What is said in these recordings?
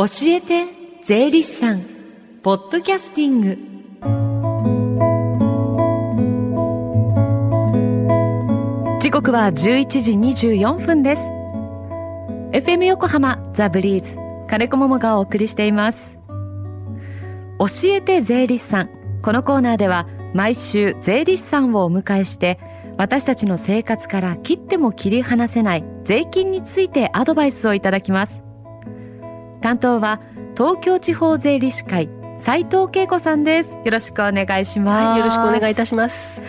教えて税理士さんポッドキャスティング。時刻は11時24分です。FM 横浜ザ・ブリーズ金子桃がお送りしています。教えて税理士さん。このコーナーでは毎週税理士さんをお迎えして私たちの生活から切っても切り離せない税金についてアドバイスをいただきます。担当は東京地方税理士会斉藤恵子さんです。よろしくお願いします、はい、よろしくお願いいたします。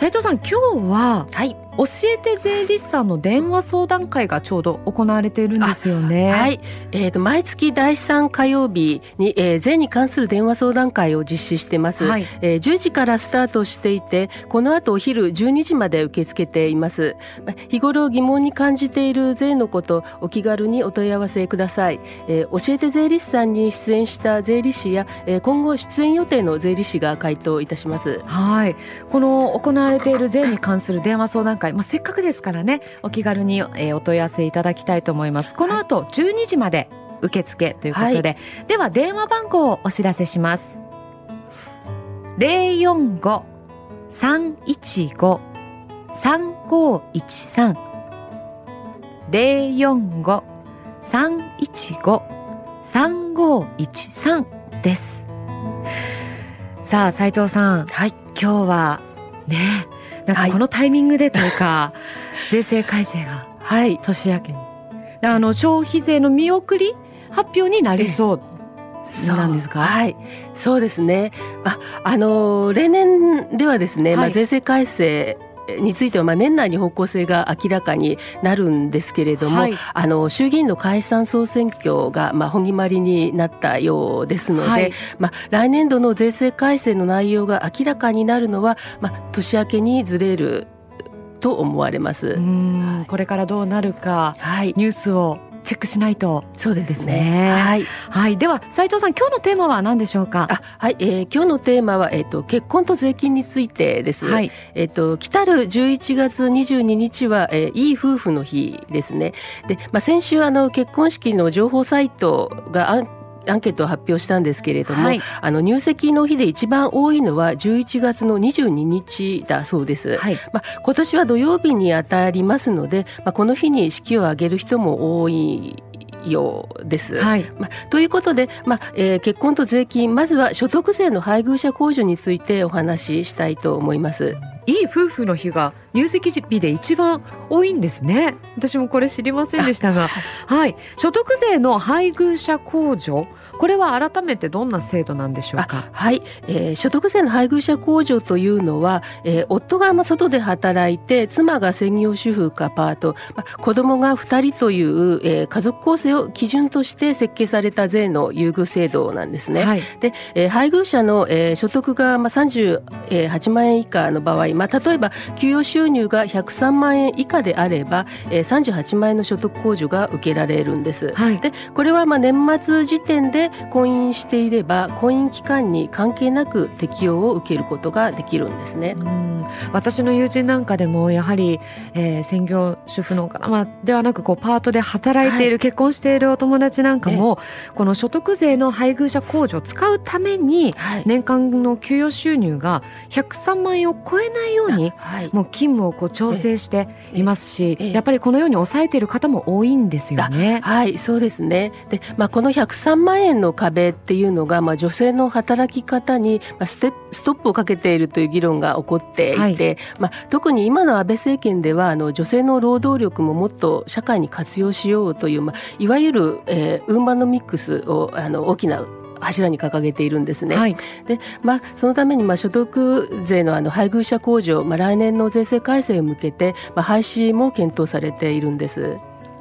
斉藤さん今日は、はい、教えて税理士さんの電話相談会がちょうど行われているんですよね。はい、えっ、ー、と毎月第3火曜日に、えー、税に関する電話相談会を実施してます。はい、えー、10時からスタートしていて、この後お昼12時まで受け付けています。日頃疑問に感じている税のこと、お気軽にお問い合わせください。えー、教えて税理士さんに出演した税理士や、えー、今後出演予定の税理士が回答いたします。はい、この行われている税に関する電話相談会、まあせっかくですからねお気軽に、えー、お問い合わせいただきたいと思います。この後12時まで受付ということで、はい、では電話番号をお知らせします。045-315-3513 045-315-3513です。さあ斉藤さん、はい、今日はね。なんかこのタイミングでというか、はい、税制改正が年明けに、あの消費税の見送り発表になりそうなんですか？はい、そうですね。あ、あの例年ではですね、はい、まあ税制改正についてはまあ年内に方向性が明らかになるんですけれども、はい、あの衆議院の解散総選挙がまあ本決まりになったようですので、はい、まあ来年度の税制改正の内容が明らかになるのはまあ年明けにずれると思われます。これからどうなるか、はい、ニュースをチェックしないと、そうですね。はい。はい。では、斉藤さん、今日のテーマは何でしょうか？あはい、えー、今日のテーマは、えっ、ー、と、結婚と税金についてです。はい。えっ、ー、と、来たる11月22日は、えー、いい夫婦の日ですね。で、まあ、先週、あの、結婚式の情報サイトがアンアンケートを発表したんですけれども、はい、あの入籍の日で一番多いのは11月の22日だそうです。はい、まあ、今年は土曜日にあたりますので、まあ、この日に式を挙げる人も多いようです。はいまあ、ということで、まあえー、結婚と税金まずは所得税の配偶者控除についてお話ししたいと思います。いい夫婦の日が入籍日で一番多いんですね。私もこれ知りませんでしたが。はい。所得税の配偶者控除。これは改めてどんな制度なんでしょうか？はい、えー、所得税の配偶者控除というのは、えー、夫がまあ外で働いて妻が専業主婦かパート、まあ、子供が2人という、えー、家族構成を基準として設計された税の優遇制度なんですね。はい、で、えー、配偶者の、えー、所得がまあ38万円以下の場合、まあ、例えば給与収入が103万円以下であれば、えー、38万円の所得控除が受けられるんです。はい、でこれはまあ年末時点で婚姻していれば婚姻期間に関係なく適用を受けることができるんですね。私の友人なんかでもやはり、えー、専業主婦の方、まあ、ではなくこうパートで働いている、はい、結婚しているお友達なんかもこの所得税の配偶者控除を使うために、年間の給与収入が103万円を超えないように、はい、もう勤務をこう調整していますし、やっぱりこのように抑えている方も多いんですよね。はいそうですね。で、まあ、この103万円の壁っていうのが、まあ、女性の働き方にステストップをかけているという議論が起こっていて、はい、まあ、特に今の安倍政権ではあの女性の労働力ももっと社会に活用しようという、まあ、いわゆる、えー、ウーマンのミックスをあの大きな柱に掲げているんですね。はい、で、まあ、そのために、まあ、所得税のあの配偶者控除、まあ、来年の税制改正を向けて、まあ、廃止も検討されているんです。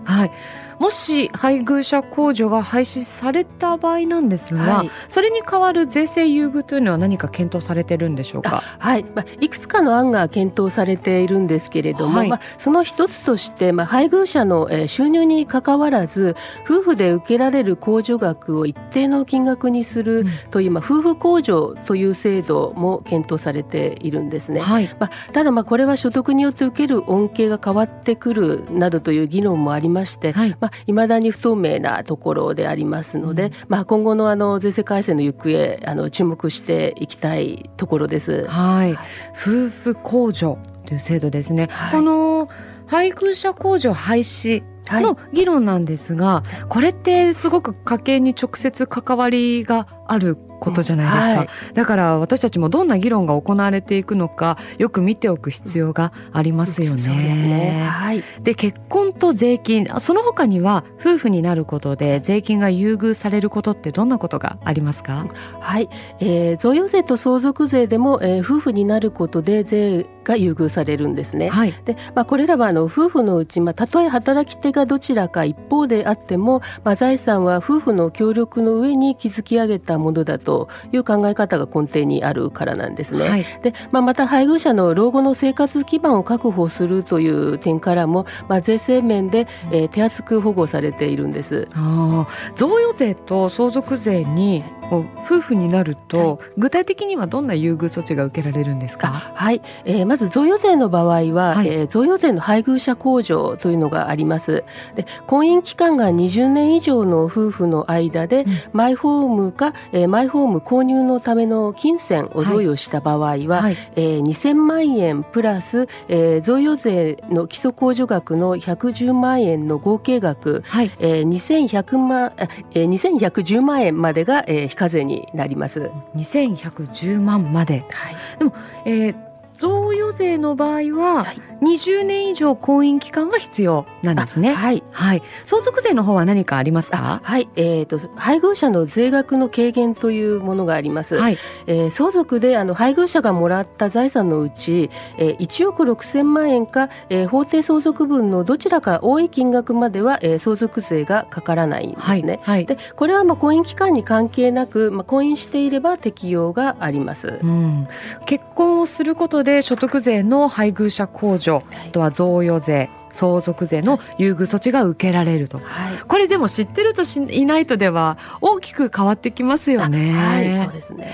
はい。もし配偶者控除が廃止された場合なんですが、はい、それに代わる税制優遇というのは何か検討されてるんでしょうか？はい、まあ、いくつかの案が検討されているんですけれども、はい、まあ、その一つとして、まあ、配偶者の収入にかかわらず夫婦で受けられる控除額を一定の金額にするという、まあ、夫婦控除という制度も検討されているんですね。はい、まあ、ただ、まあ、これは所得によって受ける恩恵が変わってくるなどという議論もありまして、はい、まあまあ、未だに不透明なところでありますので、うん、まあ、今後のあの税制改正の行方あの注目していきたいところです。はい、夫婦控除という制度ですね。はい、この配偶者控除廃止の議論なんですが、はい、これってすごく家計に直接関わりがあることじゃないですか、はい、だから私たちもどんな議論が行われていくのかよく見ておく必要がありますよね。そうね。はい、で結婚と税金その他には夫婦になることで税金が優遇されることってどんなことがありますか？はい、えー、贈与税と相続税でも、えー、夫婦になることで税が優遇されるんですね。はい、で、まあ、これらはあの夫婦のうち、まあ、たとえ働き手がどちらか一方であっても、まあ、財産は夫婦の協力の上に築き上げたものだという考え方が根底にあるからなんですね。はい、で、まあ、また配偶者の老後の生活基盤を確保するという点からも、まあ、税制面で、えー、手厚く保護されているんです。あ贈与税と相続税に夫婦になると、はい、具体的にはどんな優遇措置が受けられるんですか？はい、えー、まず贈与税の場合は、はい、えー、贈与税の配偶者控除というのがあります。で婚姻期間が20年以上の夫婦の間で、うん、マイホームか、えー、マイホーム購入のための金銭を贈与した場合は、はい、えー、2000万円プラス、えー、贈与税の基礎控除額の110万円の合計額、はい、えー、2100万、えー、2110万円までが、えー、課税になります。2110万まで。はい、でも、えー贈与税の場合は、20年以上婚姻期間が必要なんですね。はい。はい。相続税の方は何かありますか？はい。えっ、ー、と、配偶者の税額の軽減というものがあります。はい。えー、相続で、あの、配偶者がもらった財産のうち、えー、1億6千万円か、えー、法定相続分のどちらか多い金額までは、えー、相続税がかからないんですね。はい。はい、で、これは、まあ、婚姻期間に関係なく、まあ、婚姻していれば適用があります。うん。結婚をすることでで所得税の配偶者控除、あとは贈与税相続税の優遇措置が受けられると、はい、これでも知ってるとしいないとでは大きく変わってきますよね。はい、そうですね。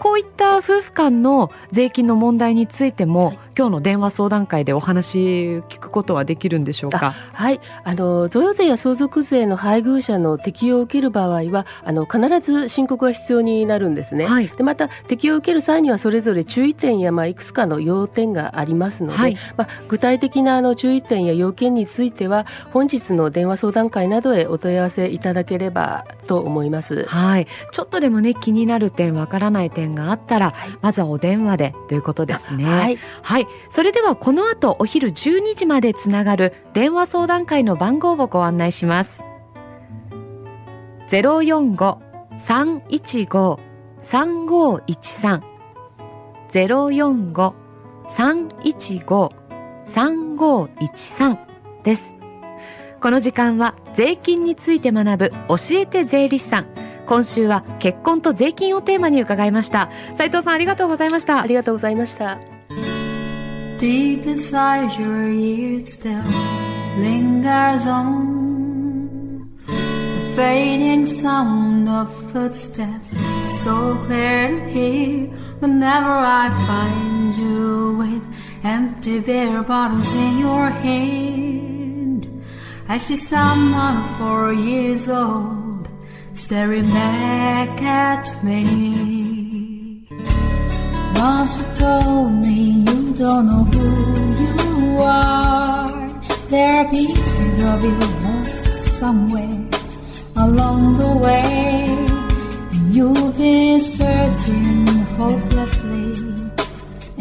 こういった夫婦間の税金の問題についても、はい、今日の電話相談会でお話聞くことはできるんでしょうか？はい。あの贈与税や相続税の配偶者の適用を受ける場合はあの必ず申告が必要になるんですね。はい、でまた適用を受ける際にはそれぞれ注意点やまあいくつかの要点がありますので、まあ、具体的なあの注意点や要件については本日の電話相談会などへお問い合わせいただければと思います。はい。ちょっとでもね気になる点わからない点があったら、はい、まずはお電話でということですね。はい。はい。それではこの後お昼12時までつながる電話相談会の番号をご案内します。ゼロ四五三一五三五一三ゼロ四五三一五3513です。この時間は税金について学ぶ教えて税理士さん。今週は結婚と税金をテーマに伺いました。斉藤さんありがとうございました。ありがとうございました。Empty beer bottles in your hand. I see someone four years old staring back at me. Once you told me you don't know who you are. There are pieces of you lost somewhere along the way. You've been searching hopelessly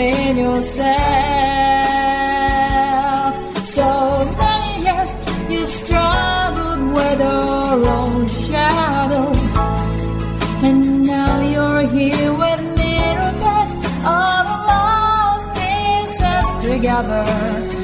within yourself. So many years you've struggled with your own shadow, and now you're here with me, Robert, all the lost pieces together.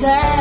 that